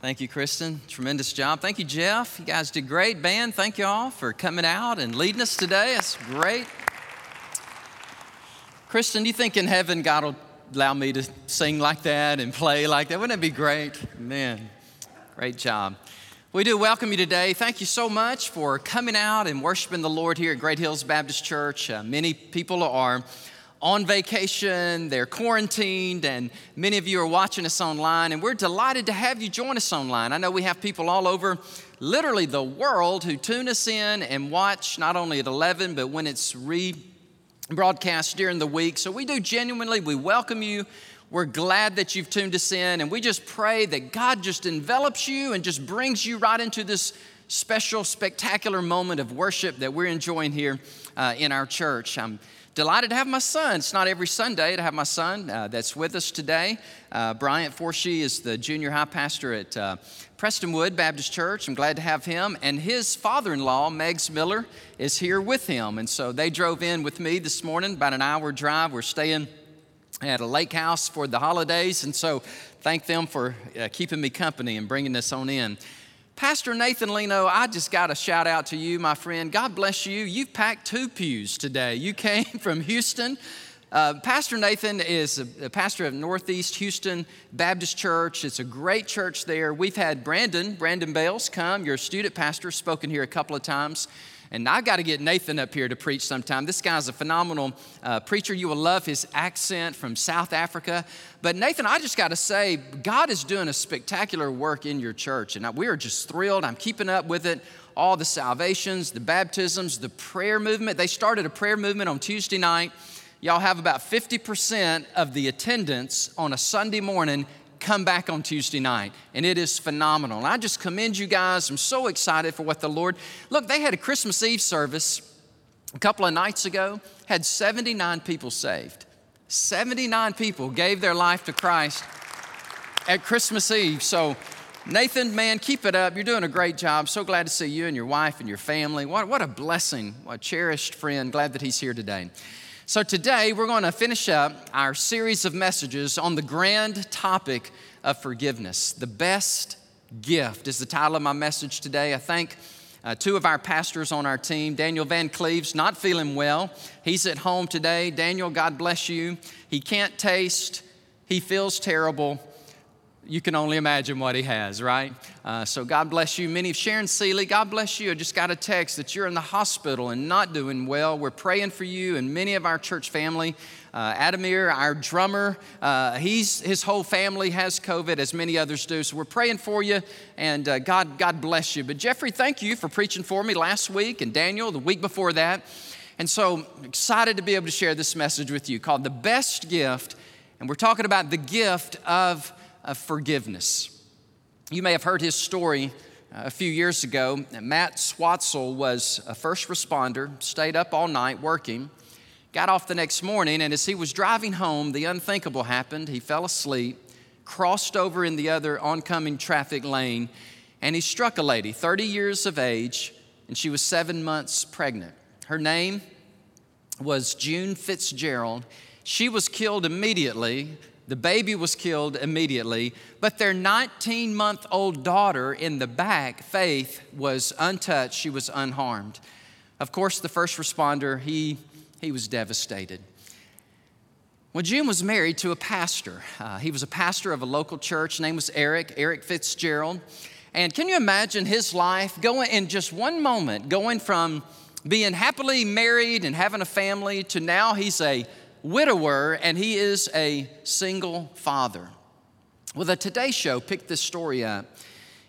Thank you, Kristen. Tremendous job. Thank you, Jeff. You guys did great. Band, thank you all for coming out and leading us today. It's great. Kristen, do you think in heaven God will allow me to sing like that and play like that? Wouldn't it be great? Man, great job. We do welcome you today. Thank you so much for coming out and worshiping the Lord here at Great Hills Baptist Church. Uh, many people are on vacation, they're quarantined, and many of you are watching us online, and we're delighted to have you join us online. I know we have people all over, literally the world, who tune us in and watch not only at 11, but when it's rebroadcast during the week. So we do genuinely, we welcome you. We're glad that you've tuned us in, and we just pray that God just envelops you and just brings you right into this special, spectacular moment of worship that we're enjoying here uh, in our church. I'm delighted to have my son. It's not every Sunday to have my son uh, that's with us today. Uh, Bryant Forshee is the junior high pastor at uh, Prestonwood Baptist Church. I'm glad to have him. And his father in law, Megs Miller, is here with him. And so they drove in with me this morning, about an hour drive. We're staying at a lake house for the holidays. And so thank them for uh, keeping me company and bringing this on in. Pastor Nathan Lino, I just got a shout out to you, my friend. God bless you. You've packed two pews today. You came from Houston. Uh, pastor Nathan is a, a, pastor of Northeast Houston Baptist Church. It's a great church there. We've had Brandon, Brandon Bales, come, your student pastor, spoken here a couple of times. And I got to get Nathan up here to preach sometime. This guy's a phenomenal uh, preacher. You will love his accent from South Africa. But Nathan, I just got to say, God is doing a spectacular work in your church. And we are just thrilled. I'm keeping up with it. All the salvations, the baptisms, the prayer movement. They started a prayer movement on Tuesday night. Y'all have about 50% of the attendance on a Sunday morning come back on Tuesday night, and it is phenomenal. And I just commend you guys. I'm so excited for what the Lord. Look, they had a Christmas Eve service a couple of nights ago, had 79 people saved. 79 people gave their life to Christ at Christmas Eve. So, Nathan, man, keep it up. You're doing a great job. So glad to see you and your wife and your family. What, what a blessing. What a cherished friend. Glad that he's here today. So, today we're going to finish up our series of messages on the grand topic of forgiveness. The best gift is the title of my message today. I thank uh, two of our pastors on our team. Daniel Van Cleves, not feeling well. He's at home today. Daniel, God bless you. He can't taste, he feels terrible you can only imagine what he has, right? Uh, so God bless you. Many of Sharon Seeley, God bless you. I just got a text that you're in the hospital and not doing well. We're praying for you and many of our church family. Uh, Adamir, our drummer, uh, he's, his whole family has COVID, as many others do. So we're praying for you, and uh, God, God bless you. But Jeffrey, thank you for preaching for me last week, and Daniel the week before that. And so excited to be able to share this message with you called The Best Gift. And we're talking about the gift of of forgiveness. You may have heard his story uh, a few years ago. Matt Swatzell was a first responder, stayed up all night working, got off the next morning, and as he was driving home, the unthinkable happened. He fell asleep, crossed over in the other oncoming traffic lane, and he struck a lady, 30 years of age, and she was seven months pregnant. Her name was June Fitzgerald. She was killed immediately the baby was killed immediately, but their 19 month old daughter in the back, Faith, was untouched. She was unharmed. Of course, the first responder, he, he was devastated. Well, June was married to a pastor. Uh, he was a pastor of a local church. His name was Eric, Eric Fitzgerald. And can you imagine his life going in just one moment, going from being happily married and having a family to now he's a widower and he is a single father. Well, the Today Show picked this story up.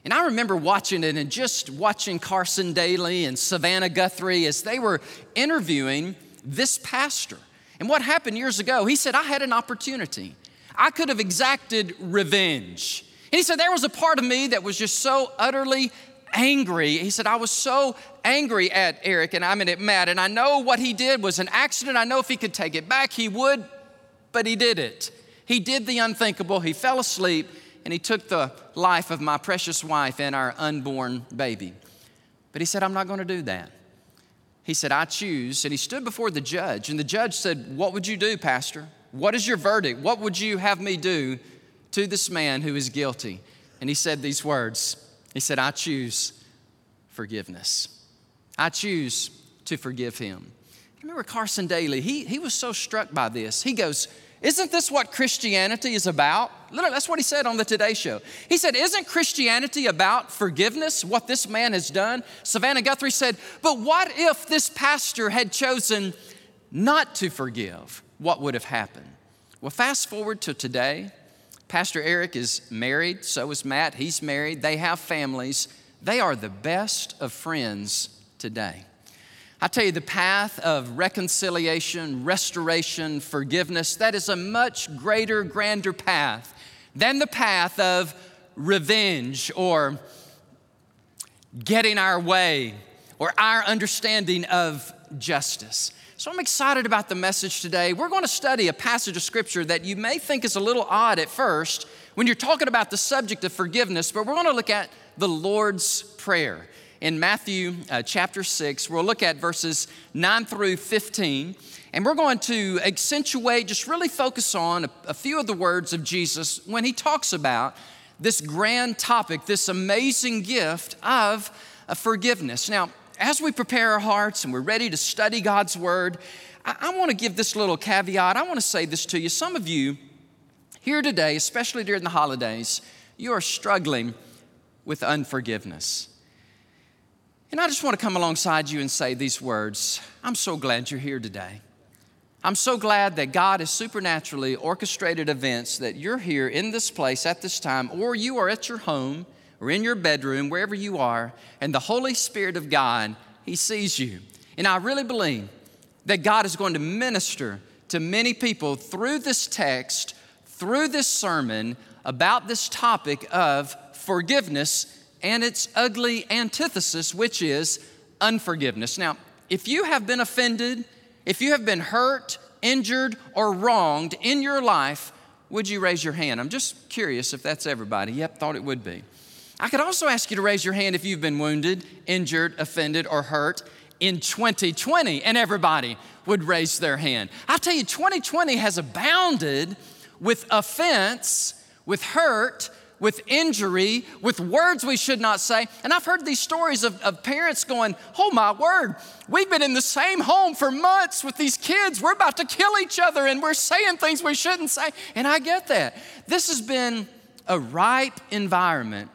And I remember watching it and just watching Carson Daly and Savannah Guthrie as they were interviewing this pastor. And what happened years ago, he said, I had an opportunity. I could have exacted revenge. And he said, There was a part of me that was just so utterly angry. He said, I was so angry at Eric and I'm in it Matt, and I know what he did was an accident. I know if he could take it back, he would, but he did it. He did the unthinkable. He fell asleep and he took the life of my precious wife and our unborn baby. But he said, I'm not going to do that. He said, I choose. And he stood before the judge, and the judge said, What would you do, Pastor? What is your verdict? What would you have me do to this man who is guilty? and he said these words He said, I choose forgiveness. I choose to forgive him. Remember Carson Daly, he, he was so struck by this. He goes, Isn't this what Christianity is about? Literally, that's what he said on the Today Show. He said, Isn't Christianity about forgiveness, what this man has done? Savannah Guthrie said, But what if this pastor had chosen not to forgive? What would have happened? Well, fast forward to today. Pastor Eric is married, so is Matt. He's married, they have families. They are the best of friends today. I tell you, the path of reconciliation, restoration, forgiveness, that is a much greater, grander path than the path of revenge or getting our way or our understanding of justice. So I'm excited about the message today. We're going to study a passage of scripture that you may think is a little odd at first when you're talking about the subject of forgiveness, but we're going to look at the Lord's Prayer in Matthew uh, chapter 6. We'll look at verses 9 through 15, and we're going to accentuate, just really focus on a, a few of the words of Jesus when he talks about this grand topic, this amazing gift of forgiveness. Now, as we prepare our hearts and we're ready to study God's Word, I, I want to give this little caveat. I want to say this to you. Some of you here today, especially during the holidays, you are struggling with unforgiveness. And I just want to come alongside you and say these words I'm so glad you're here today. I'm so glad that God has supernaturally orchestrated events that you're here in this place at this time, or you are at your home or in your bedroom, wherever you are, and the Holy Spirit of God, He sees you. And I really believe that God is going to minister to many people through this text, through this sermon about this topic of forgiveness and its ugly antithesis, which is unforgiveness. Now, if you have been offended, if you have been hurt, injured, or wronged in your life, would you raise your hand? I'm just curious if that's everybody. Yep, thought it would be. I could also ask you to raise your hand if you've been wounded, injured, offended, or hurt in 2020, and everybody would raise their hand. I tell you, 2020 has abounded with offense, with hurt, with injury, with words we should not say. And I've heard these stories of, of parents going, Oh my word, we've been in the same home for months with these kids. We're about to kill each other and we're saying things we shouldn't say. And I get that. This has been a ripe environment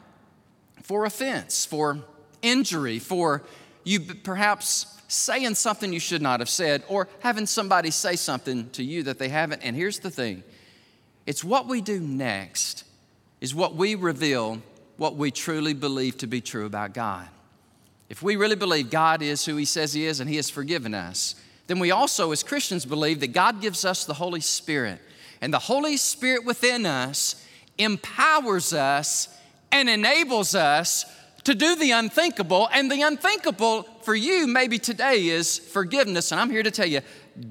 for offense, for injury, for you perhaps saying something you should not have said, or having somebody say something to you that they haven't. And here's the thing it's what we do next is what we reveal what we truly believe to be true about God. If we really believe God is who He says He is and He has forgiven us, then we also, as Christians, believe that God gives us the Holy Spirit. And the Holy Spirit within us empowers us and enables us to do the unthinkable. And the unthinkable for you, maybe today, is forgiveness. And I'm here to tell you,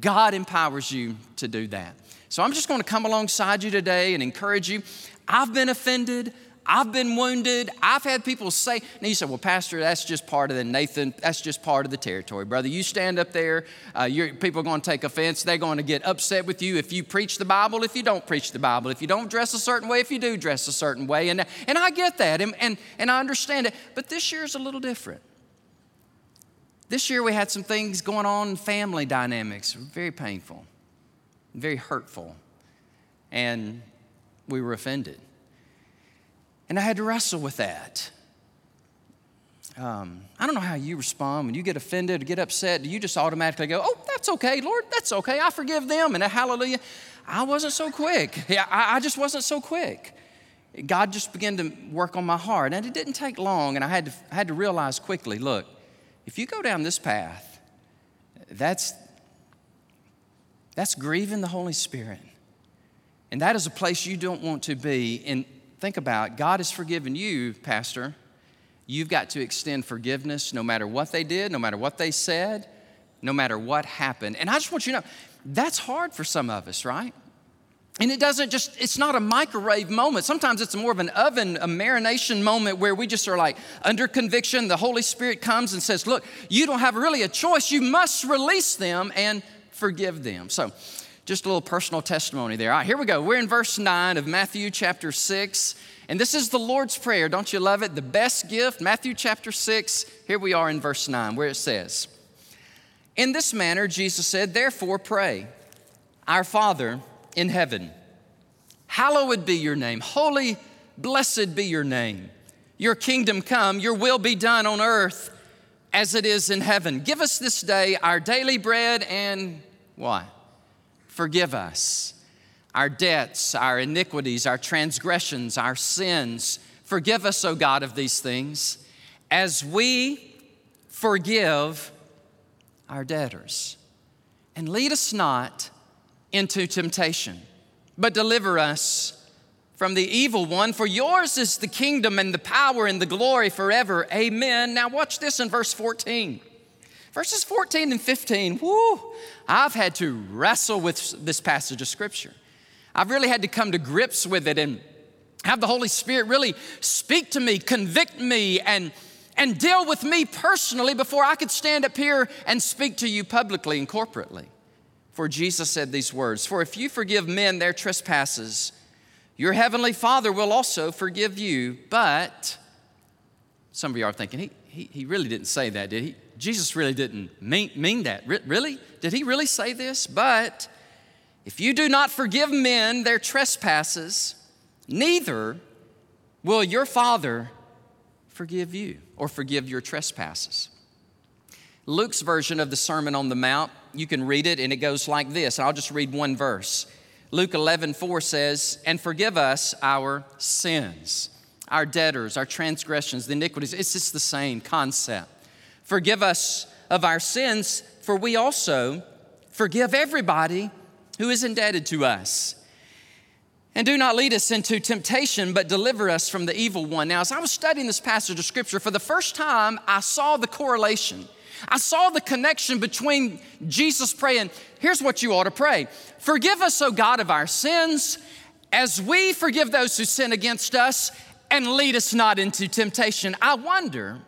God empowers you to do that. So I'm just going to come alongside you today and encourage you. I've been offended. I've been wounded. I've had people say, and you say, well, Pastor, that's just part of the Nathan, that's just part of the territory, brother. You stand up there, uh, people are going to take offense. They're going to get upset with you if you preach the Bible, if you don't preach the Bible, if you don't dress a certain way, if you do dress a certain way. And, and I get that, and, and, and I understand it. But this year is a little different. This year we had some things going on in family dynamics, very painful, very hurtful. And we were offended. And I had to wrestle with that. Um, I don't know how you respond when you get offended or get upset. Do you just automatically go, oh, that's okay, Lord, that's okay, I forgive them, and a hallelujah? I wasn't so quick. Yeah, I, I just wasn't so quick. God just began to work on my heart, and it didn't take long, and I had to, I had to realize quickly look, if you go down this path, that's, that's grieving the Holy Spirit. And that is a place you don't want to be. And think about. God has forgiven you, Pastor. You've got to extend forgiveness no matter what they did, no matter what they said, no matter what happened. And I just want you to know that's hard for some of us, right? And it doesn't just, it's not a microwave moment. Sometimes it's more of an oven, a marination moment where we just are like under conviction. The Holy Spirit comes and says, Look, you don't have really a choice. You must release them and forgive them. So, just a little personal testimony there. All right, here we go. We're in verse 9 of Matthew chapter 6. And this is the Lord's Prayer. Don't you love it? The best gift, Matthew chapter 6. Here we are in verse 9, where it says, In this manner, Jesus said, Therefore pray, Our Father in heaven, hallowed be your name. Holy, blessed be your name. Your kingdom come, your will be done on earth as it is in heaven. Give us this day our daily bread and what? Forgive us our debts, our iniquities, our transgressions, our sins. Forgive us, O God, of these things as we forgive our debtors. And lead us not into temptation, but deliver us from the evil one. For yours is the kingdom and the power and the glory forever. Amen. Now, watch this in verse 14. Verses 14 and 15, whoo, I've had to wrestle with this passage of scripture. I've really had to come to grips with it and have the Holy Spirit really speak to me, convict me, and, and deal with me personally before I could stand up here and speak to you publicly and corporately. For Jesus said these words For if you forgive men their trespasses, your heavenly Father will also forgive you. But some of you are thinking, he, he, he really didn't say that, did he? Jesus really didn't mean, mean that. Re- really? Did he really say this? But if you do not forgive men their trespasses, neither will your Father forgive you or forgive your trespasses. Luke's version of the Sermon on the Mount, you can read it and it goes like this. I'll just read one verse. Luke 11, 4 says, And forgive us our sins, our debtors, our transgressions, the iniquities. It's just the same concept. Forgive us of our sins, for we also forgive everybody who is indebted to us. And do not lead us into temptation, but deliver us from the evil one. Now, as I was studying this passage of scripture, for the first time, I saw the correlation I saw the connection between Jesus praying, here's what you ought to pray Forgive us, O God, of our sins, as we forgive those who sin against us, and lead us not into temptation. I wonder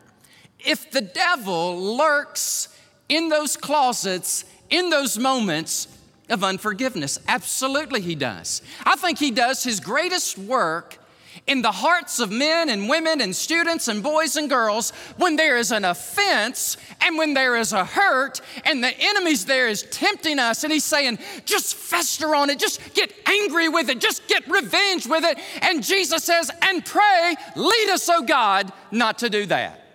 if the devil lurks in those closets, in those moments of unforgiveness. Absolutely, he does. I think he does his greatest work in the hearts of men and women and students and boys and girls when there is an offense and when there is a hurt and the enemy's there is tempting us and he's saying, just fester on it, just get angry with it, just get revenge with it. And Jesus says, and pray, lead us, oh God, not to do that.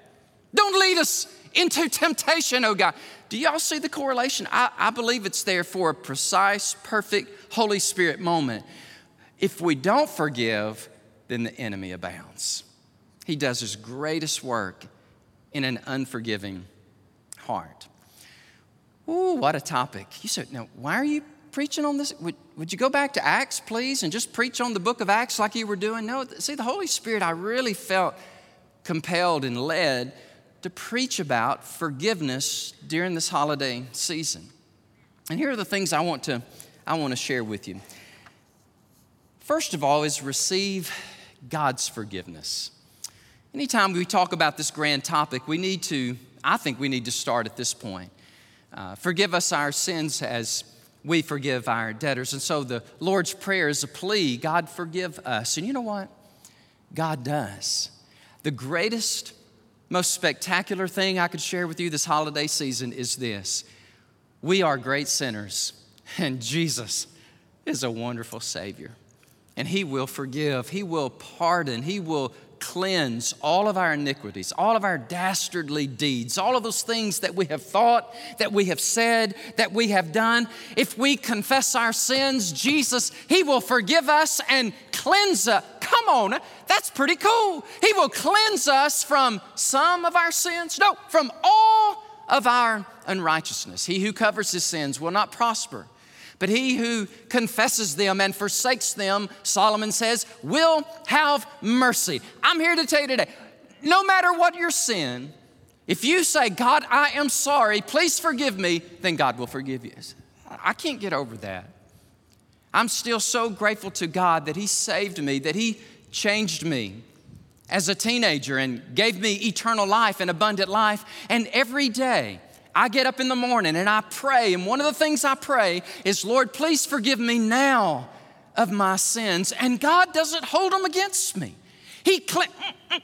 Don't lead us into temptation, oh God. Do y'all see the correlation? I, I believe it's there for a precise, perfect Holy Spirit moment. If we don't forgive, then the enemy abounds. He does his greatest work in an unforgiving heart. Ooh, what a topic. You said, now, why are you preaching on this? Would, would you go back to Acts, please, and just preach on the book of Acts like you were doing? No, see, the Holy Spirit, I really felt compelled and led to preach about forgiveness during this holiday season. And here are the things I want to, I want to share with you. First of all, is receive God's forgiveness. Anytime we talk about this grand topic, we need to, I think we need to start at this point. Uh, forgive us our sins as we forgive our debtors. And so the Lord's Prayer is a plea God, forgive us. And you know what? God does. The greatest, most spectacular thing I could share with you this holiday season is this we are great sinners, and Jesus is a wonderful Savior and He will forgive, He will pardon, He will cleanse all of our iniquities, all of our dastardly deeds, all of those things that we have thought, that we have said, that we have done. If we confess our sins, Jesus, He will forgive us and cleanse us. Come on, that's pretty cool. He will cleanse us from some of our sins, no, from all of our unrighteousness. He who covers his sins will not prosper. But he who confesses them and forsakes them, Solomon says, will have mercy. I'm here to tell you today no matter what your sin, if you say, God, I am sorry, please forgive me, then God will forgive you. I can't get over that. I'm still so grateful to God that He saved me, that He changed me as a teenager and gave me eternal life and abundant life. And every day, I get up in the morning and I pray, and one of the things I pray is, Lord, please forgive me now of my sins. And God doesn't hold them against me. He cle-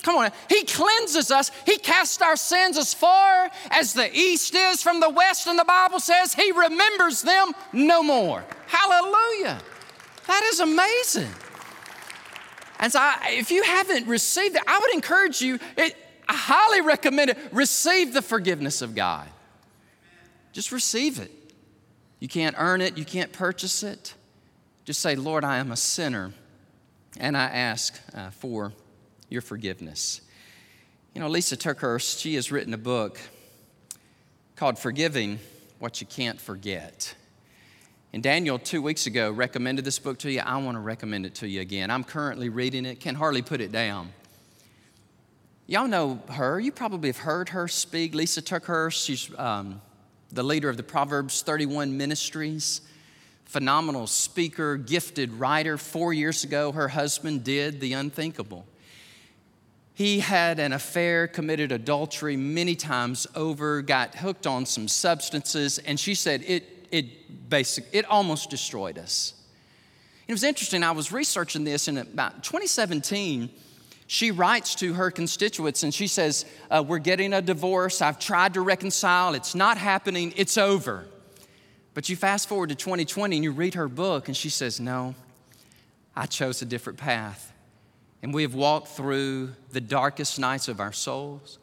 come on, He cleanses us. He casts our sins as far as the east is from the west, and the Bible says He remembers them no more. Hallelujah! That is amazing. And so, I, if you haven't received it, I would encourage you. It, I highly recommend it. Receive the forgiveness of God. Just receive it. You can't earn it. You can't purchase it. Just say, Lord, I am a sinner, and I ask uh, for your forgiveness. You know, Lysa TerKeurst, she has written a book called Forgiving What You Can't Forget. And Daniel, two weeks ago, recommended this book to you. I want to recommend it to you again. I'm currently reading it, can hardly put it down. Y'all know her. You probably have heard her speak. Lysa TerKeurst, she's um, the leader of the Proverbs 31 Ministries. Phenomenal speaker, gifted writer. Four years ago, her husband did the unthinkable. He had an affair, committed adultery many times over, got hooked on some substances, and she said it, it basic, it almost destroyed us. It was interesting, I was researching this in about 2017. She writes to her constituents and she says, uh, We're getting a divorce. I've tried to reconcile. It's not happening. It's over. But you fast forward to 2020 and you read her book, and she says, No, I chose a different path. And we have walked through the darkest nights of our souls.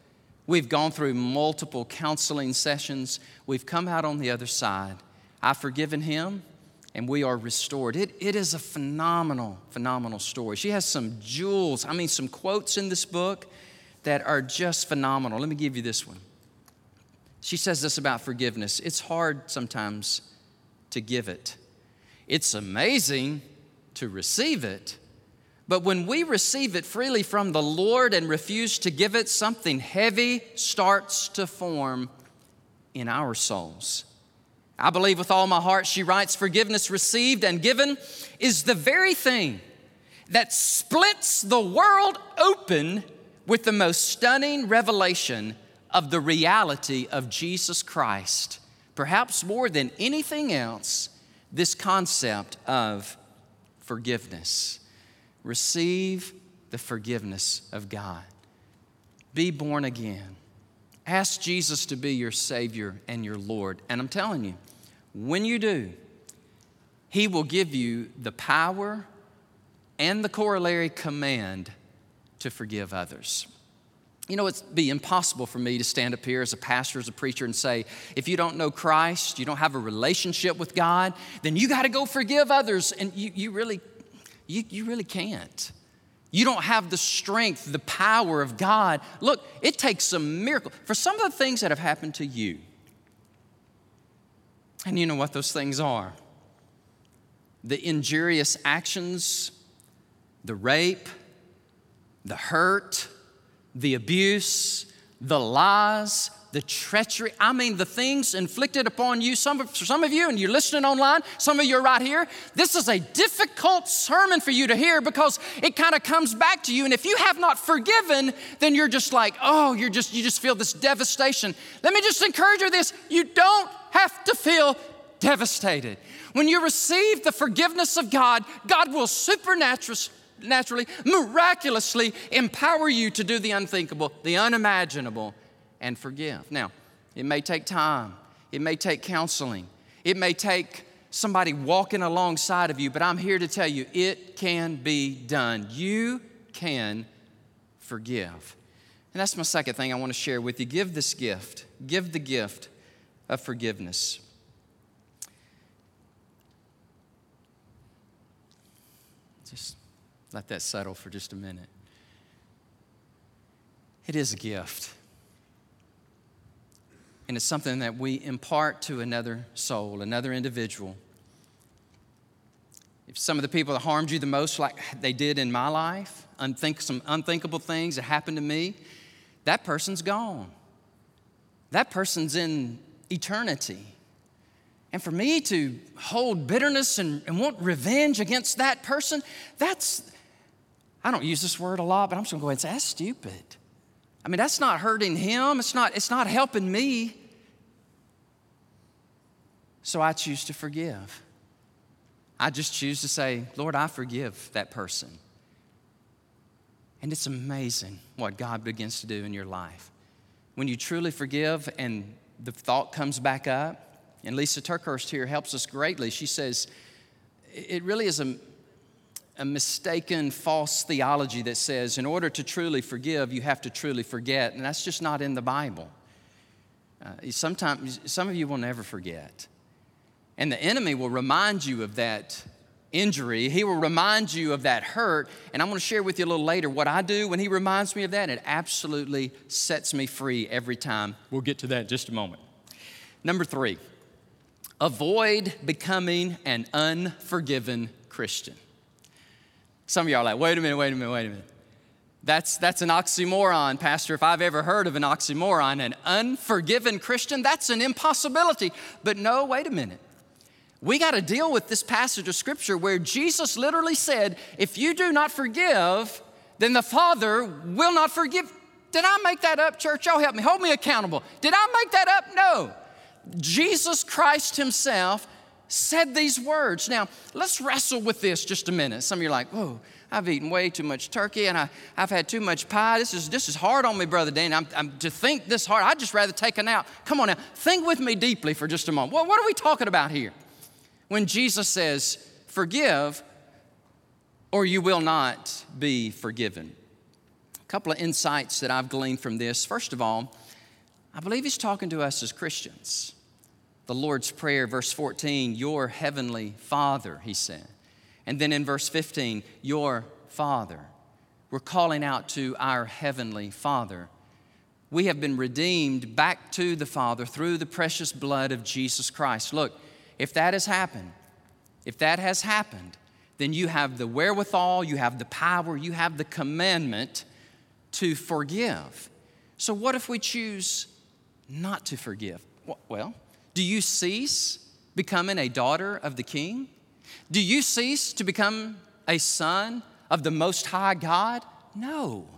We've gone through multiple counseling sessions. We've come out on the other side. I've forgiven him, and we are restored. It, it is a phenomenal, phenomenal story. She has some jewels, I mean, some quotes in this book that are just phenomenal. Let me give you this one. She says this about forgiveness it's hard sometimes to give it, it's amazing to receive it but when we receive it freely from the Lord and refuse to give it, something heavy starts to form in our souls. I believe with all my heart, she writes, forgiveness received and given is the very thing that splits the world open with the most stunning revelation of the reality of Jesus Christ. Perhaps more than anything else, this concept of forgiveness receive the forgiveness of God. Be born again. Ask Jesus to be your Savior and your Lord. And I'm telling you, when you do, He will give you the power and the corollary command to forgive others. You know, it'd be impossible for me to stand up here as a pastor, as a preacher, and say, if you don't know Christ, you don't have a relationship with God, then you got to go forgive others. And you, you really you, you really can't. You don't have the strength, the power of God. Look, it takes some miracle. For some of the things that have happened to you, and you know what those things are the injurious actions, the rape, the hurt, the abuse, the lies, the treachery. I mean, the things inflicted upon you. Some of, some of you, and you're listening online, some of you are right here. This is a difficult sermon for you to hear because it kind of comes back to you. And if you have not forgiven, then you're just like, oh, you're just, you just feel this devastation. Let me just encourage you this you don't have to feel devastated. When you receive the forgiveness of God, God will supernaturally naturally, miraculously empower you to do the unthinkable, the unimaginable, and forgive. Now, it may take time, it may take counseling, it may take somebody walking alongside of you, but I'm here to tell you it can be done. You can forgive. And that's my second thing I want to share with you. Give this gift, give the gift of forgiveness. Just let that settle for just a minute. It is a gift and it's something that we impart to another soul, another individual. If some of the people that harmed you the most, like they did in my life, unthink, some unthinkable things that happened to me, that person's gone. That person's in eternity. And for me to hold bitterness and, and want revenge against that person, that's, I don't use this word a lot, but I'm just gonna go ahead and say, that's stupid. I mean, that's not hurting him, it's not, it's not helping me. So I choose to forgive. I just choose to say, Lord, I forgive that person. And it's amazing what God begins to do in your life. When you truly forgive and the thought comes back up, and Lysa TerKeurst here helps us greatly. She says, it really is a, a mistaken, false theology that says in order to truly forgive, you have to truly forget. And that's just not in the Bible. Uh, sometimes, some of you will never forget. And the enemy will remind you of that injury. He will remind you of that hurt. And I'm going to share with you a little later what I do when he reminds me of that. It absolutely sets me free every time. We'll get to that in just a moment. Number three, avoid becoming an unforgiven Christian. Some of y'all are like, wait a minute, wait a minute, wait a minute. That's, that's an oxymoron, Pastor. If I've ever heard of an oxymoron, an unforgiven Christian, that's an impossibility. But no, wait a minute. We got to deal with this passage of Scripture where Jesus literally said, If you do not forgive, then the Father will not forgive. Did I make that up, church? Y'all help me. Hold me accountable. Did I make that up? No. Jesus Christ Himself said these words. Now, let's wrestle with this just a minute. Some of you are like, whoa, I've eaten way too much turkey and I, have had too much pie. This is, this is hard on me, Brother Dan. I'm, I'm, to think this hard, I'd just rather take a nap. Come on now, think with me deeply for just a moment. Well, what are we talking about here? When Jesus says, forgive or you will not be forgiven. A couple of insights that I've gleaned from this. First of all, I believe he's talking to us as Christians the Lord's Prayer, verse 14, your heavenly Father, he said. And then in verse 15, your Father. We're calling out to our heavenly Father. We have been redeemed back to the Father through the precious blood of Jesus Christ. Look, if that has happened, if that has happened, then you have the wherewithal, you have the power, you have the commandment to forgive. So, what if we choose not to forgive? Well, do you cease becoming a daughter of the king? Do you cease to become a son of the Most High God? No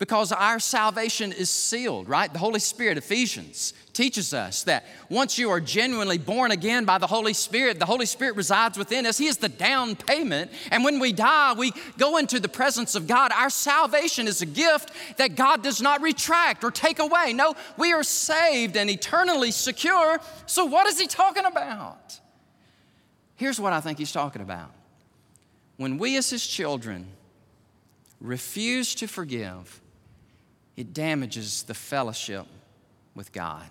because our salvation is sealed, right? The Holy Spirit, Ephesians, teaches us that once you are genuinely born again by the Holy Spirit, the Holy Spirit resides within us. He is the down payment. And when we die, we go into the presence of God. Our salvation is a gift that God does not retract or take away. No, we are saved and eternally secure. So, what is He talking about? Here's what I think He's talking about. When we, as His children, refuse to forgive, it damages the fellowship with God.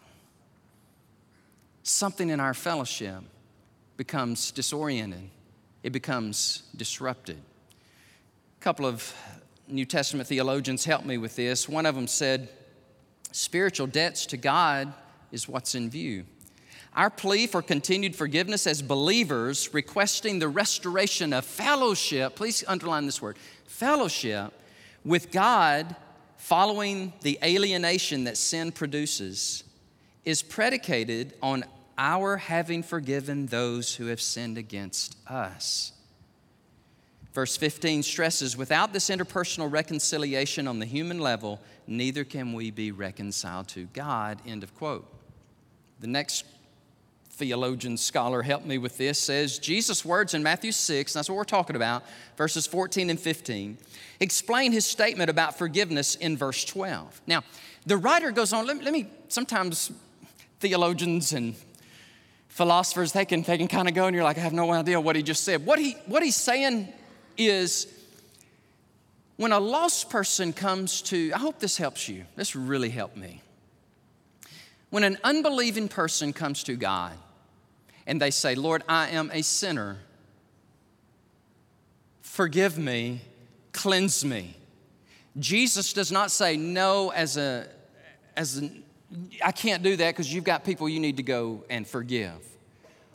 Something in our fellowship becomes disoriented, it becomes disrupted. A couple of New Testament theologians helped me with this. One of them said, Spiritual debts to God is what's in view. Our plea for continued forgiveness as believers, requesting the restoration of fellowship, please underline this word fellowship with God following the alienation that sin produces is predicated on our having forgiven those who have sinned against us. Verse 15 stresses without this interpersonal reconciliation on the human level, neither can we be reconciled to God. End of quote. The next theologian scholar helped me with this says Jesus' words in Matthew 6, that's what we're talking about, verses 14 and 15, explain his statement about forgiveness in verse 12. Now, the writer goes on, let, let me, sometimes theologians and philosophers, they can, they can kind of go and you're like, I have no idea what he just said. What, he, what he's saying is, when a lost person comes to, I hope this helps you, this really helped me. When an unbelieving person comes to God, and they say, Lord, I am a sinner. Forgive me, cleanse me. Jesus does not say no as a, as a I can't do that because you've got people you need to go and forgive.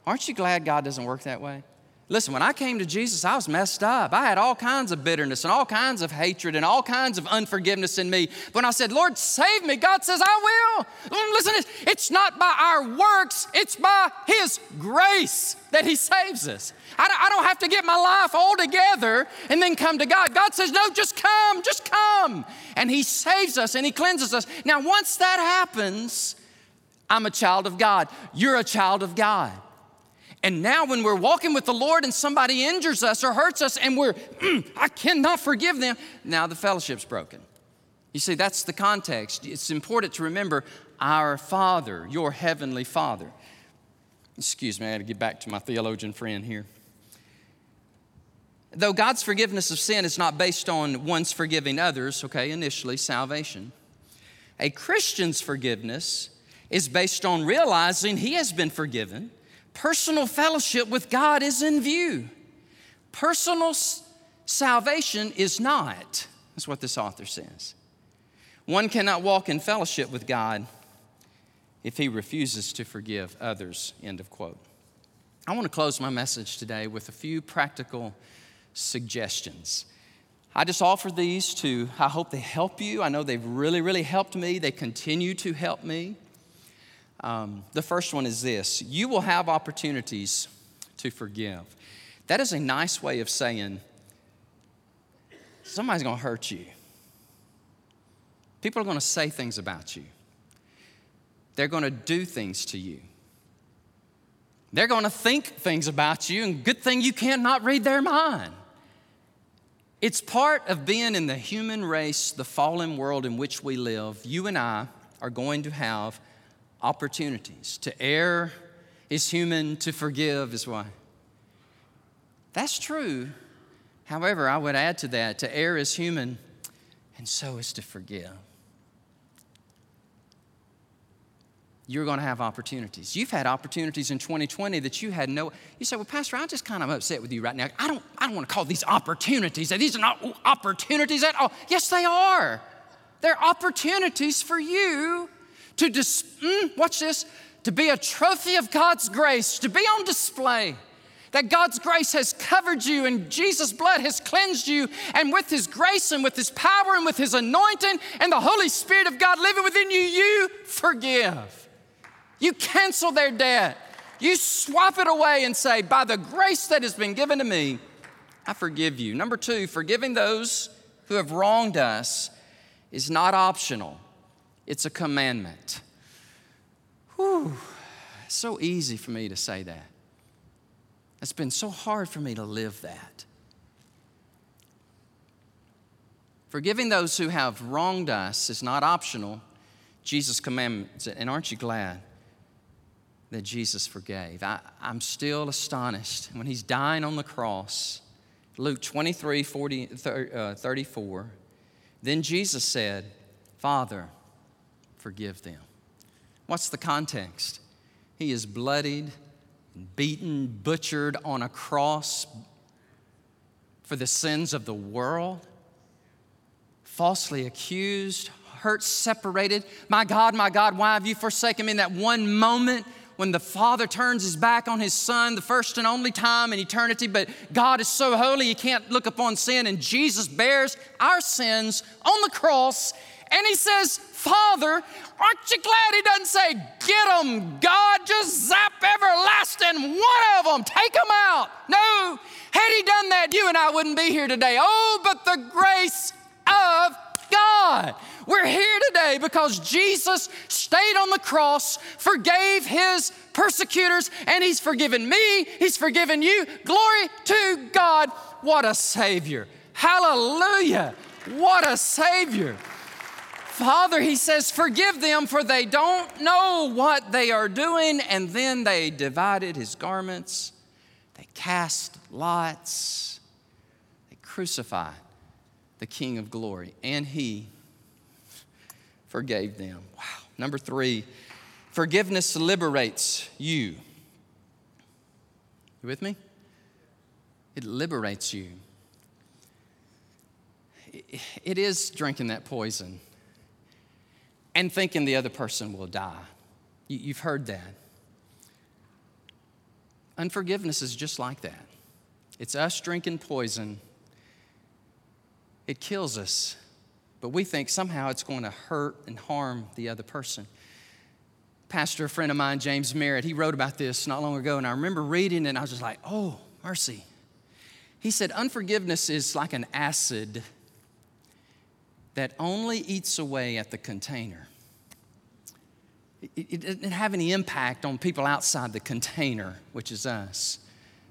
Aren't you glad God doesn't work that way? Listen, when I came to Jesus, I was messed up. I had all kinds of bitterness and all kinds of hatred and all kinds of unforgiveness in me. But when I said, Lord, save me, God says, I will. Mm, listen, it's not by our works, it's by His grace that He saves us. I don't have to get my life all together and then come to God. God says, No, just come, just come. And He saves us and He cleanses us. Now, once that happens, I'm a child of God. You're a child of God. And now, when we're walking with the Lord and somebody injures us or hurts us and we're, mm, I cannot forgive them, now the fellowship's broken. You see, that's the context. It's important to remember our Father, your heavenly Father. Excuse me, I got to get back to my theologian friend here. Though God's forgiveness of sin is not based on one's forgiving others, okay, initially, salvation, a Christian's forgiveness is based on realizing he has been forgiven Personal fellowship with God is in view. Personal s- salvation is not. That's what this author says. One cannot walk in fellowship with God if he refuses to forgive others. End of quote. I want to close my message today with a few practical suggestions. I just offer these to, I hope they help you. I know they've really, really helped me. They continue to help me. Um, the first one is this you will have opportunities to forgive. That is a nice way of saying somebody's going to hurt you. People are going to say things about you, they're going to do things to you. They're going to think things about you, and good thing you cannot read their mind. It's part of being in the human race, the fallen world in which we live. You and I are going to have opportunities. To err is human, to forgive is why. That's true. However, I would add to that to err is human, and so is to forgive. You're going to have opportunities. You've had opportunities in 2020 that you had no. You say, "Well, Pastor, I'm just kind of upset with you right now. I don't. I don't want to call these opportunities. These are not opportunities at all. Yes, they are. They're opportunities for you to dis- mm, watch this, to be a trophy of God's grace, to be on display. That God's grace has covered you and Jesus' blood has cleansed you, and with His grace and with His power and with His anointing and the Holy Spirit of God living within you, you forgive. You cancel their debt. You swap it away and say, By the grace that has been given to me, I forgive you. Number two, forgiving those who have wronged us is not optional. It's a commandment. Whew, so easy for me to say that. It's been so hard for me to live that. Forgiving those who have wronged us is not optional. Jesus commandments it. And aren't you glad that Jesus forgave? I, am still astonished when he's dying on the cross. Luke 23 40, uh, 34. Then Jesus said, Father, forgive them. What's the context? He is bloodied, beaten, butchered on a cross for the sins of the world, falsely accused, hurt, separated. My God, my God, why have you forsaken me? In that one moment when the Father turns his back on his Son, the first and only time in eternity, but God is so holy, he can't look upon sin, and Jesus bears our sins on the cross, and he says, Father, aren't you glad he doesn't say, Get them, God, just zap everlasting one of them, take them out? No, had he done that, you and I wouldn't be here today. Oh, but the grace of God. We're here today because Jesus stayed on the cross, forgave his persecutors, and he's forgiven me, he's forgiven you. Glory to God. What a Savior. Hallelujah. What a Savior. Father, he says, forgive them, for they don't know what they are doing. And then they divided his garments, they cast lots, they crucified the King of glory, and he forgave them. Wow. Number three, forgiveness liberates you. You with me? It liberates you. It is drinking that poison and thinking the other person will die. You've heard that. Unforgiveness is just like that. It's us drinking poison. It kills us, but we think somehow it's going to hurt and harm the other person. Pastor, a friend of mine, James Merritt, he wrote about this not long ago, and I remember reading it and I was just like, oh, mercy. He said, Unforgiveness is like an acid that only eats away at the container. it doesn't have any impact on people outside the container, which is us.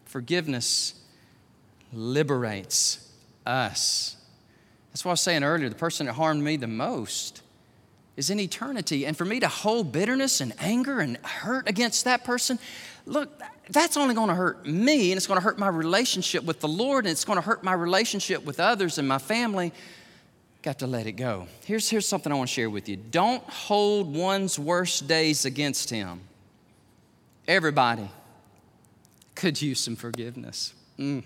Forgiveness liberates us. That's what I was saying earlier. The person that harmed me the most is in eternity. And for me to hold bitterness and anger and hurt against that person, look, that's only going to hurt me and it's going to hurt my relationship with the Lord and it's going to hurt my relationship with others and my family got to let it go. Here's, here's something I want to share with you don't hold one's worst days against him. Everybody could use some forgiveness. Mm.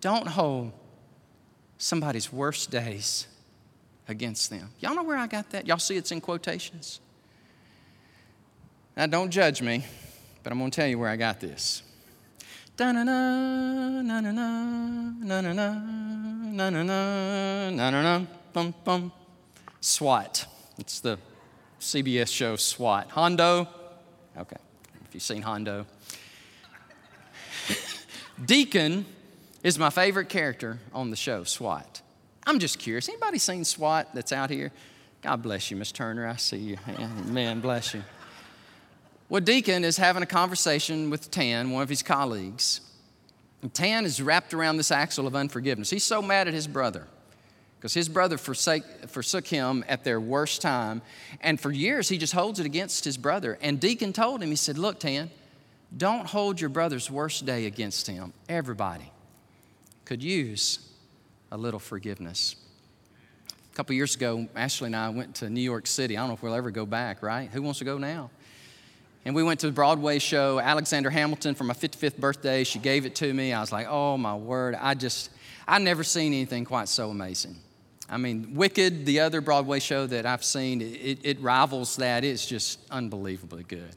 Don't hold somebody's worst days against them. Y'all know where I got that? Y'all see it's in quotations? Now, don't judge me, but I'm going to tell you where I got this. Na na, na na na, na na na na na na na na na bum bum. SWAT. It's the CBS show SWAT. Hondo. Okay, if you've seen Hondo. Deacon is my favorite character on the show SWAT. I'm just curious. Anybody seen SWAT that's out here? God bless you, Miss Turner. I see you. Man, bless you. Well, Deacon is having a conversation with Tan, one of his colleagues. And Tan is wrapped around this axle of unforgiveness. He's so mad at his brother because his brother forsake, forsook him at their worst time. And for years, he just holds it against his brother. And Deacon told him, he said, Look, Tan, don't hold your brother's worst day against him. Everybody could use a little forgiveness. A couple years ago, Ashley and I went to New York City. I don't know if we'll ever go back, right? Who wants to go now? And we went to the Broadway show. Alexander Hamilton for my 55th birthday, she gave it to me. I was like, oh my word. I just, I never seen anything quite so amazing. I mean, Wicked, the other Broadway show that I've seen, it, it rivals that. It's just unbelievably good.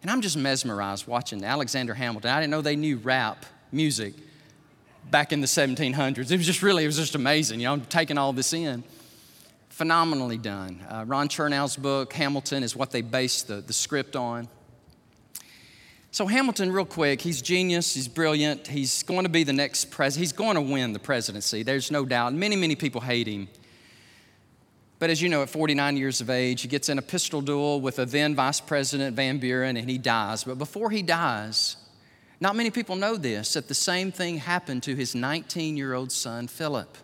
And I'm just mesmerized watching Alexander Hamilton. I didn't know they knew rap music back in the 1700s. It was just really, it was just amazing. You know, I'm taking all this in phenomenally done. Uh, Ron Chernow's book, Hamilton, is what they based the, the script on. So, Hamilton, real quick, he's genius, he's brilliant, he's going to be the next president, he's going to win the presidency, there's no doubt. Many, many people hate him. But as you know, at 49 years of age, he gets in a pistol duel with a then Vice President Van Buren and he dies. But before he dies, not many people know this, that the same thing happened to his 19 year old son, Philip.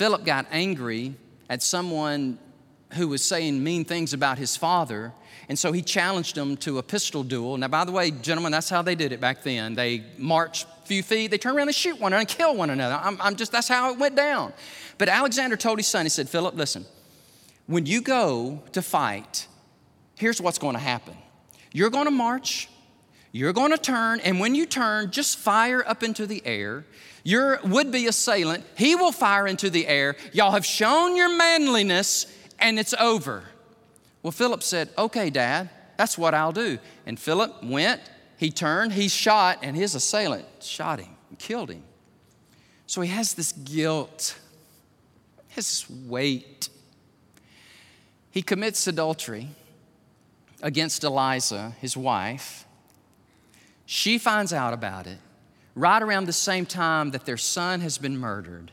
Philip got angry at someone who was saying mean things about his father, and so he challenged him to a pistol duel. Now, by the way, gentlemen, that's how they did it back then. They marched a few feet, they turn around and shoot one another and kill one another. I'm, I'm just, that's how it went down. But Alexander told his son, he said, Philip, listen, when you go to fight, here's what's going to happen. You're going to march, you're going to turn, and when you turn, just fire up into the air your would be assailant, he will fire into the air. Y'all have shown your manliness, and it's over. Well, Philip said, Okay, Dad, that's what I'll do. And Philip went, he turned, he shot, and his assailant shot him and killed him. So he has this guilt, this weight. He commits adultery against Eliza, his wife. She finds out about it right around the same time that their son has been murdered.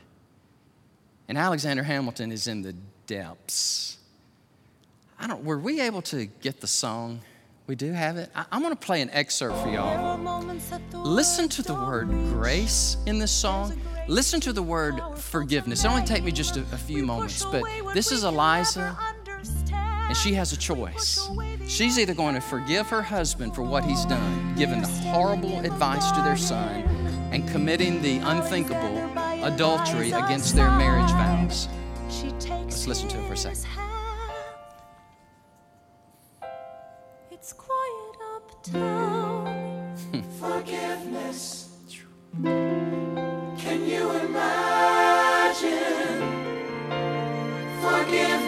And Alexander Hamilton is in the depths. I don't, were we able to get the song? We do have it. I, am going to play an excerpt for y'all. Listen to the word grace in this song. Listen to the word forgiveness. It only take me just a, a few moments, but this is Eliza, and she has a choice. She's either going to forgive her husband for what he's done, giving the horrible advice to their son, and committing the unthinkable adultery against their marriage vows. Let's listen to it for a second. It's quiet uptown. Forgiveness. Can you imagine forgiveness?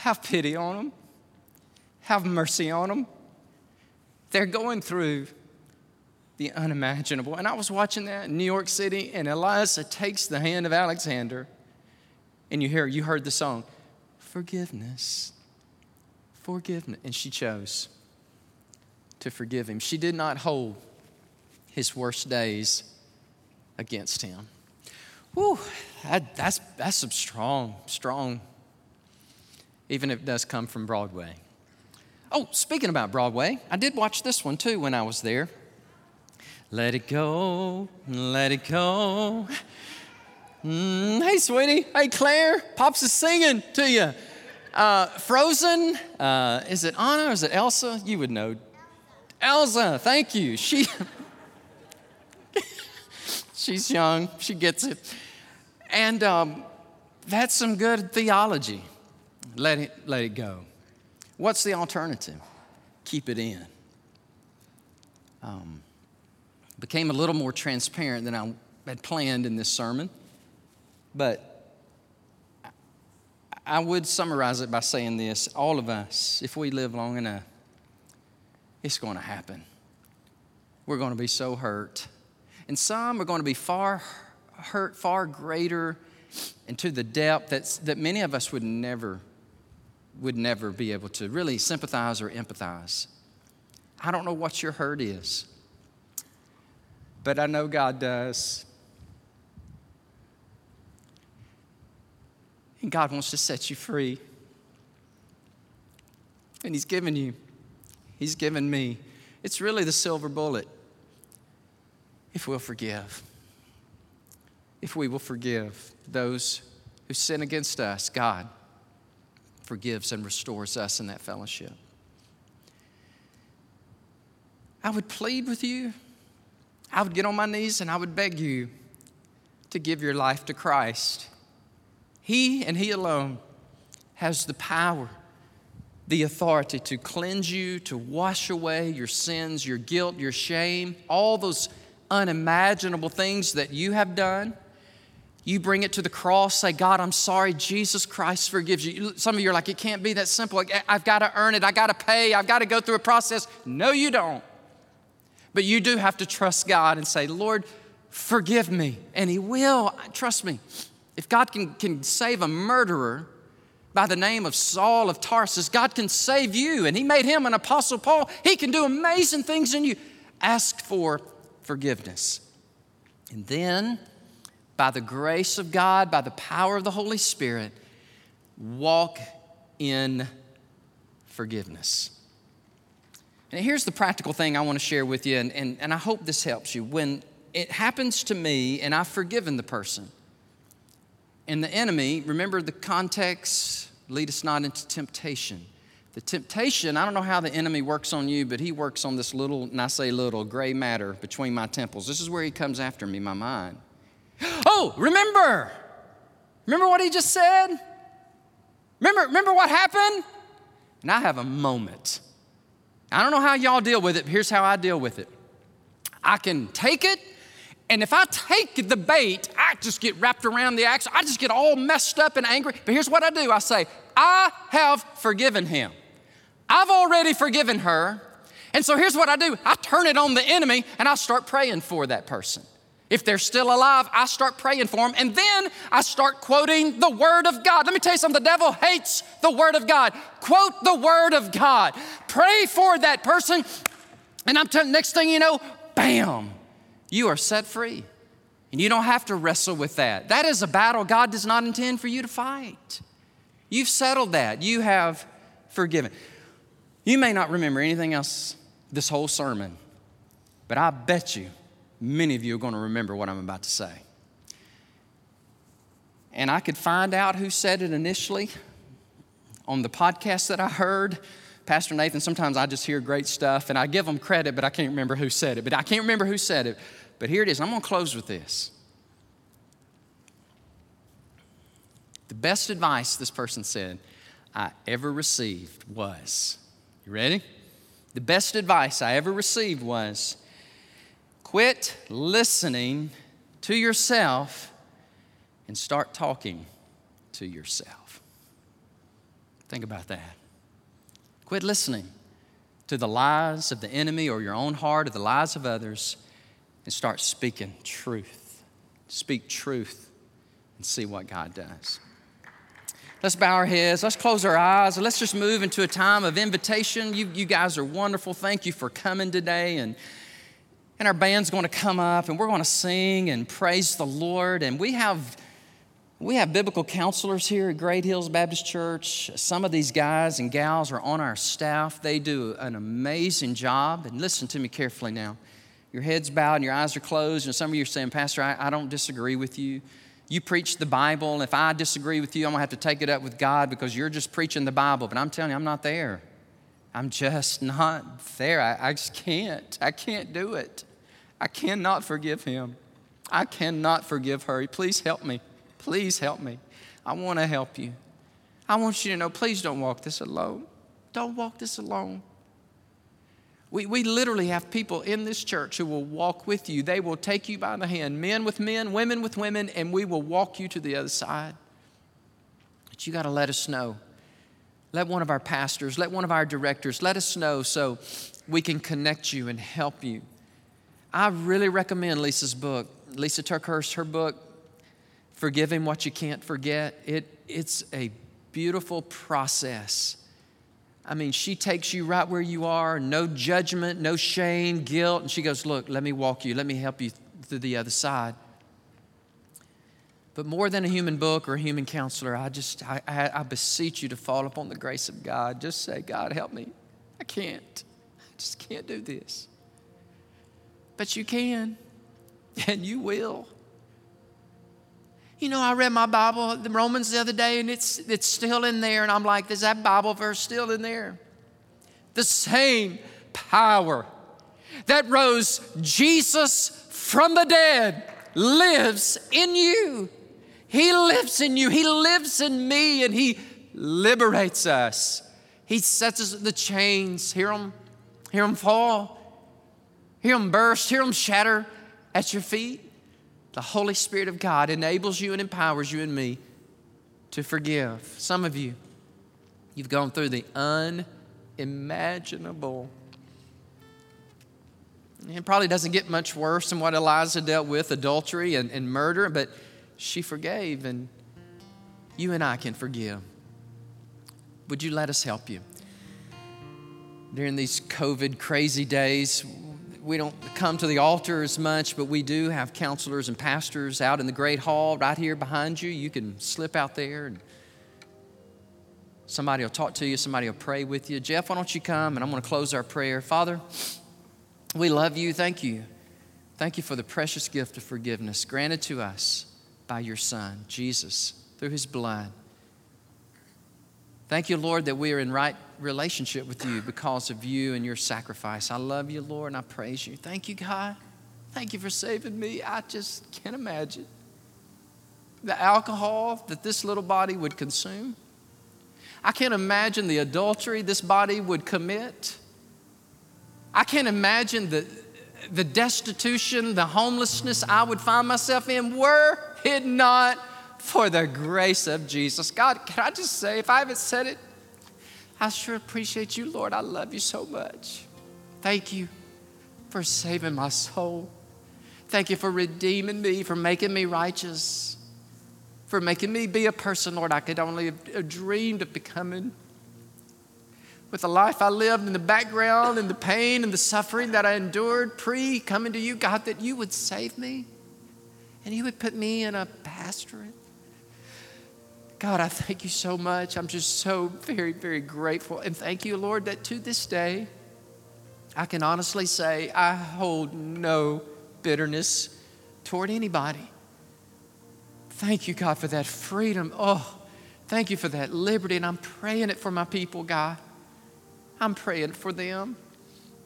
Have pity on them, have mercy on them. They're going through the unimaginable. And I was watching that in New York City, and Eliza takes the hand of Alexander, and you hear, you heard the song, Forgiveness, forgiveness. And she chose to forgive him. She did not hold his worst days against him. Whew, that, that's, that's some strong, strong, even if it does come from Broadway. Oh, speaking about Broadway, I did watch this one too when I was there. Let it go, let it go. Mm, hey, sweetie. Hey, Claire. Pops is singing to you. Uh, Frozen. Uh, is it Anna or is it Elsa? You would know. Elsa. Thank you. She. she's young. She gets it. And um, that's some good theology. Let it, let it go. What's the alternative? Keep it in. Um, became a little more transparent than I had planned in this sermon, but I would summarize it by saying this all of us, if we live long enough, it's going to happen. We're going to be so hurt. And some are going to be far hurt, far greater, and to the depth that's, that many of us would never, would never be able to really sympathize or empathize. I don't know what your hurt is but I know God does. And God wants to set you free. And He's given you, He's given me. It's really the silver bullet. If we'll forgive, if we will forgive those who sin against us, God forgives and restores us in that fellowship. I would plead with you I would get on my knees and I would beg you to give your life to Christ. He and He alone has the power, the authority to cleanse you, to wash away your sins, your guilt, your shame, all those unimaginable things that you have done. You bring it to the cross, say, God, I'm sorry. Jesus Christ forgives you. Some of you are like, it can't be that simple. I've got to earn it. I've got to pay. I've got to go through a process. No, you don't. But you do have to trust God and say, Lord, forgive me. And He will. Trust me. If God can, can save a murderer by the name of Saul of Tarsus, God can save you. And He made him an apostle Paul. He can do amazing things in you. Ask for forgiveness. And then, by the grace of God, by the power of the Holy Spirit, walk in forgiveness. And here's the practical thing I want to share with you, and, and, and I hope this helps you. When it happens to me and I've forgiven the person, and the enemy, remember the context, lead us not into temptation. The temptation, I don't know how the enemy works on you, but he works on this little, and I say little, gray matter between my temples. This is where he comes after me, my mind. Oh, remember! Remember what he just said? Remember, remember what happened? And I have a moment I don't know how y'all deal with it, but here's how I deal with it. I can take it, and if I take the bait, I just get wrapped around the axe. I just get all messed up and angry. But here's what I do I say, I have forgiven him. I've already forgiven her. And so here's what I do I turn it on the enemy and I start praying for that person. If they're still alive, I start praying for them. And then I start quoting the Word of God. Let me tell you something the devil hates the Word of God. Quote the Word of God. Pray for that person. And I'm telling next thing you know, bam, you are set free. And you don't have to wrestle with that. That is a battle God does not intend for you to fight. You've settled that. You have forgiven. You may not remember anything else this whole sermon, but I bet you many of you are going to remember what I'm about to say. And I could find out who said it initially on the podcast that I heard. Pastor Nathan, sometimes I just hear great stuff and I give them credit, but I can't remember who said it. But I can't remember who said it. But here it is. I'm going to close with this. The best advice this person said I ever received was, you ready? The best advice I ever received was, Quit listening to yourself and start talking to yourself. Think about that. Quit listening to the lies of the enemy or your own heart or the lies of others and start speaking truth. Speak truth and see what God does. Let's bow our heads. Let's close our eyes. Let's just move into a time of invitation. You, you guys are wonderful. Thank you for coming today. And, and our band's going to come up and we're going to sing and praise the Lord. And we have, we have biblical counselors here at Great Hills Baptist Church. Some of these guys and gals are on our staff. They do an amazing job. And listen to me carefully now. Your head's bowed and your eyes are closed. And some of you are saying, Pastor, I, I don't disagree with you you preach the Bible, and if I disagree with you, I'm gonna have to take it up with God because you're just preaching the Bible. But I'm telling you, I'm not there. I'm just not there. I, I just can't. I can't do it. I cannot forgive him. I cannot forgive her. Please help me. Please help me. I wanna help you. I want you to know, please don't walk this alone. Don't walk this alone. We, we literally have people in this church who will walk with you. They will take you by the hand, men with men, women with women, and we will walk you to the other side. But you got to let us know. Let one of our pastors, let one of our directors, let us know so we can connect you and help you. I really recommend Lysa's book, Lysa TerKeurst, her book, Forgiving What You Can't Forget. It, it's a beautiful process I mean, she takes you right where you are, no judgment, no shame, guilt, and she goes, Look, let me walk you, let me help you through the other side. But more than a human book or a human counselor, I just, I, I, I beseech you to fall upon the grace of God. Just say, God, help me. I can't. I just can't do this. But you can, and you will. You know, I read my Bible, the Romans, the other day, and it's, it's still in there. And I'm like, is that Bible verse still in there? The same power that rose Jesus from the dead lives in you. He lives in you. He lives in me, and He liberates us. He sets us the chains. Hear Him, hear Him fall, hear them burst, hear them shatter at your feet. The Holy Spirit of God enables you and empowers you and me to forgive. Some of you, you've gone through the unimaginable. It probably doesn't get much worse than what Eliza dealt with adultery and, and murder, but she forgave, and you and I can forgive. Would you let us help you? During these COVID crazy days, we don't come to the altar as much, but we do have counselors and pastors out in the great hall right here behind you. You can slip out there and somebody will talk to you, somebody will pray with you. Jeff, why don't you come and I'm going to close our prayer. Father, we love you. Thank you. Thank you for the precious gift of forgiveness granted to us by your Son, Jesus, through his blood. Thank you, Lord, that we are in right relationship with you because of you and your sacrifice. I love you, Lord, and I praise you. Thank you, God. Thank you for saving me. I just can't imagine the alcohol that this little body would consume. I can't imagine the adultery this body would commit. I can't imagine the, the destitution, the homelessness I would find myself in were it not for the grace of Jesus. God, can I just say, if I haven't said it, I sure appreciate you, Lord. I love you so much. Thank you for saving my soul. Thank you for redeeming me, for making me righteous, for making me be a person, Lord, I could only have dreamed of becoming. With the life I lived in the background and the pain and the suffering that I endured pre coming to you, God, that you would save me and you would put me in a pastorate God, I thank you so much. I'm just so very, very grateful. And thank you, Lord, that to this day, I can honestly say I hold no bitterness toward anybody. Thank you, God, for that freedom. Oh, thank you for that liberty. And I'm praying it for my people, God. I'm praying for them.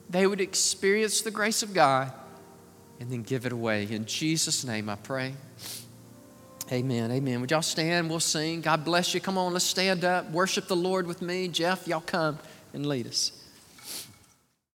They would experience the grace of God and then give it away. In Jesus' name, I pray. Amen. Amen. Would y'all stand? We'll sing. God bless you. Come on, let's stand up. Worship the Lord with me. Jeff, y'all come and lead us.